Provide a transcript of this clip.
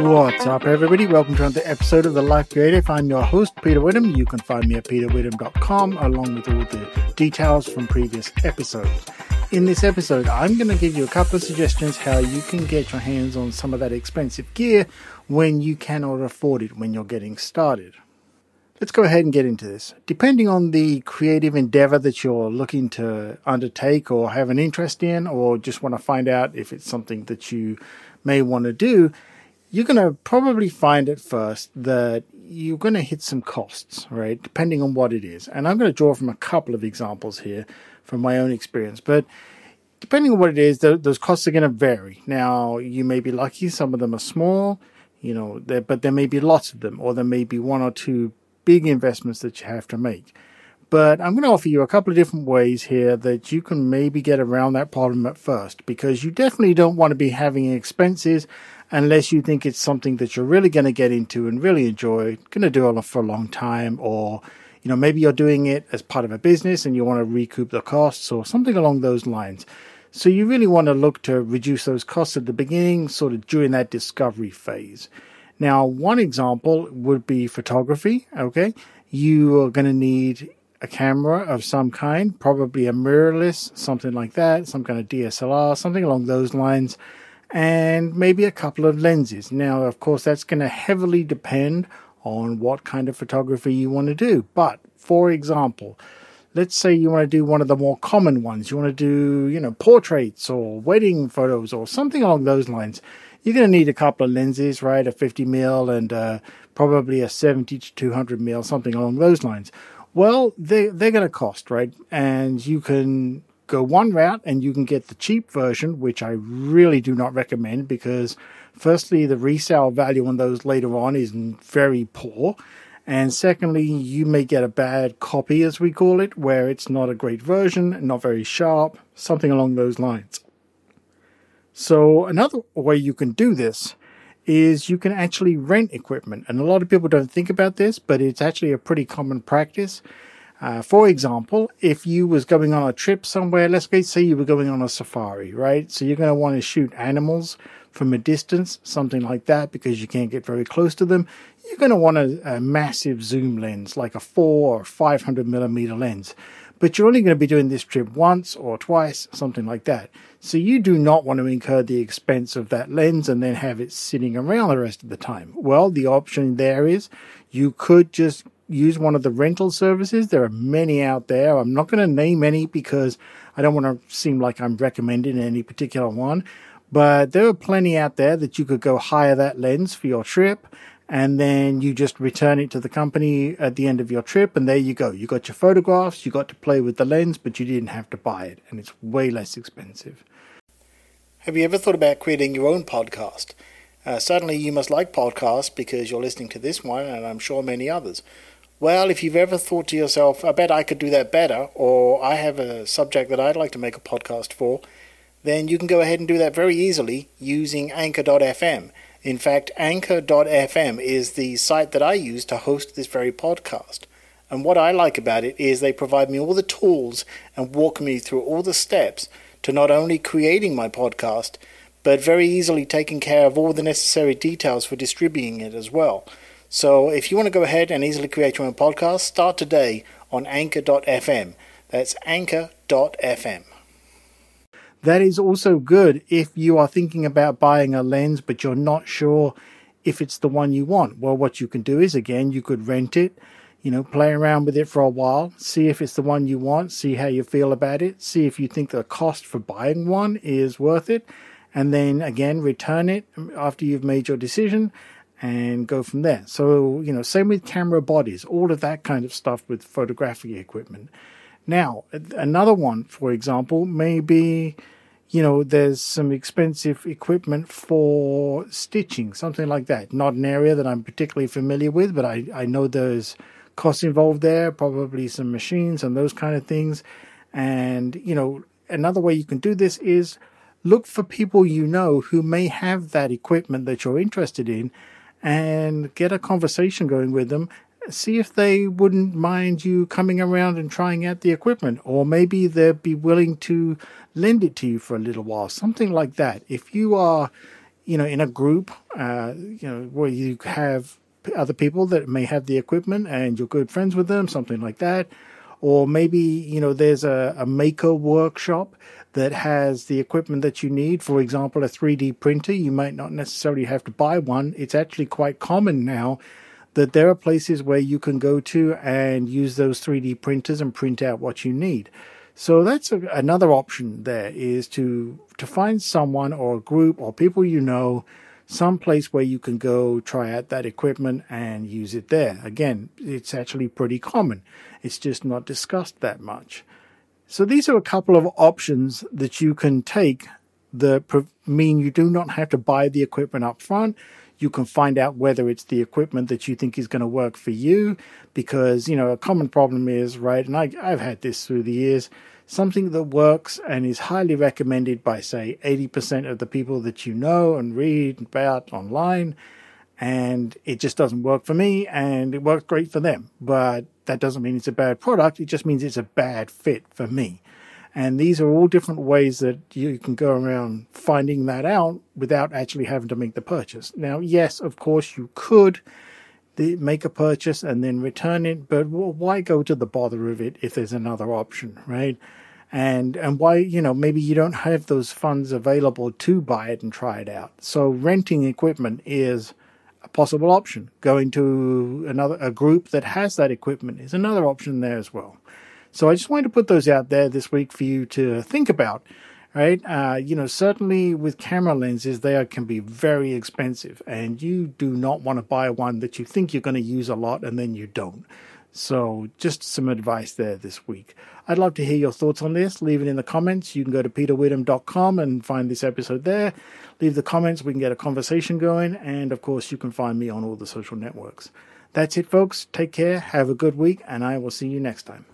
What's up, everybody? Welcome to another episode of The Life Creative. I'm your host, Peter Witham. You can find me at peterwitham.com along with all the details from previous episodes. In this episode, I'm going to give you a couple of suggestions how you can get your hands on some of that expensive gear when you cannot afford it when you're getting started. Let's go ahead and get into this. Depending on the creative endeavor that you're looking to undertake or have an interest in, or just want to find out if it's something that you may want to do, you're going to probably find at first that you're going to hit some costs, right? Depending on what it is. And I'm going to draw from a couple of examples here from my own experience. But depending on what it is, those costs are going to vary. Now, you may be lucky, some of them are small, you know, but there may be lots of them, or there may be one or two big investments that you have to make. But I'm going to offer you a couple of different ways here that you can maybe get around that problem at first because you definitely don't want to be having expenses unless you think it's something that you're really going to get into and really enjoy, going to do it for a long time, or you know maybe you're doing it as part of a business and you want to recoup the costs or something along those lines. So you really want to look to reduce those costs at the beginning, sort of during that discovery phase. Now, one example would be photography. Okay, you are going to need a camera of some kind, probably a mirrorless, something like that, some kind of DSLR, something along those lines and maybe a couple of lenses. Now, of course, that's going to heavily depend on what kind of photography you want to do. But for example, let's say you want to do one of the more common ones. You want to do, you know, portraits or wedding photos or something along those lines. You're going to need a couple of lenses, right? A 50 mil and uh, probably a 70 to 200 mil, something along those lines. Well, they they're going to cost, right? And you can go one route and you can get the cheap version, which I really do not recommend because, firstly, the resale value on those later on is very poor. And secondly, you may get a bad copy, as we call it, where it's not a great version, not very sharp, something along those lines. So, another way you can do this is you can actually rent equipment. And a lot of people don't think about this, but it's actually a pretty common practice. Uh, for example, if you was going on a trip somewhere, let's say you were going on a safari, right? So you're going to want to shoot animals from a distance, something like that, because you can't get very close to them. You're going to want a, a massive zoom lens, like a four or 500 millimeter lens. But you're only going to be doing this trip once or twice, something like that. So you do not want to incur the expense of that lens and then have it sitting around the rest of the time. Well, the option there is you could just use one of the rental services. There are many out there. I'm not going to name any because I don't want to seem like I'm recommending any particular one. But there are plenty out there that you could go hire that lens for your trip and then you just return it to the company at the end of your trip and there you go. You got your photographs, you got to play with the lens, but you didn't have to buy it and it's way less expensive. Have you ever thought about creating your own podcast? Uh, certainly, you must like podcasts because you're listening to this one, and I'm sure many others. Well, if you've ever thought to yourself, I bet I could do that better, or I have a subject that I'd like to make a podcast for, then you can go ahead and do that very easily using Anchor.fm. In fact, Anchor.fm is the site that I use to host this very podcast. And what I like about it is they provide me all the tools and walk me through all the steps to not only creating my podcast, but very easily taking care of all the necessary details for distributing it as well. So if you want to go ahead and easily create your own podcast, start today on anchor.fm. That's anchor.fm. That is also good if you are thinking about buying a lens but you're not sure if it's the one you want. Well, what you can do is again, you could rent it, you know, play around with it for a while, see if it's the one you want, see how you feel about it, see if you think the cost for buying one is worth it, and then again, return it after you've made your decision and go from there. So, you know, same with camera bodies, all of that kind of stuff with photographic equipment. Now, another one, for example, may be, you know, there's some expensive equipment for stitching, something like that. Not an area that I'm particularly familiar with, but I, I know there's costs involved there, probably some machines and those kind of things. And, you know, another way you can do this is look for people you know who may have that equipment that you're interested in and get a conversation going with them see if they wouldn't mind you coming around and trying out the equipment, or maybe they'd be willing to lend it to you for a little while, something like that. If you are, you know, in a group, uh, you know, where you have other people that may have the equipment and you're good friends with them, something like that. Or maybe, you know, there's a, a maker workshop that has the equipment that you need. For example, a 3D printer. You might not necessarily have to buy one. It's actually quite common now that there are places where you can go to and use those 3D printers and print out what you need. So that's a, another option there is to to find someone or a group or people you know some place where you can go try out that equipment and use it there. Again, it's actually pretty common. It's just not discussed that much. So these are a couple of options that you can take that mean you do not have to buy the equipment up front. You can find out whether it's the equipment that you think is going to work for you because, you know, a common problem is, right, and I, I've had this through the years, something that works and is highly recommended by, say, 80% of the people that you know and read about online. And it just doesn't work for me and it works great for them. But that doesn't mean it's a bad product. It just means it's a bad fit for me. And these are all different ways that you can go around finding that out without actually having to make the purchase. Now, yes, of course, you could make a purchase and then return it, but why go to the bother of it if there's another option, right? and and why you know maybe you don't have those funds available to buy it and try it out so renting equipment is a possible option going to another a group that has that equipment is another option there as well so i just wanted to put those out there this week for you to think about right uh, you know certainly with camera lenses they are, can be very expensive and you do not want to buy one that you think you're going to use a lot and then you don't so, just some advice there this week. I'd love to hear your thoughts on this. Leave it in the comments. You can go to peterwitham.com and find this episode there. Leave the comments. We can get a conversation going. And of course, you can find me on all the social networks. That's it, folks. Take care. Have a good week, and I will see you next time.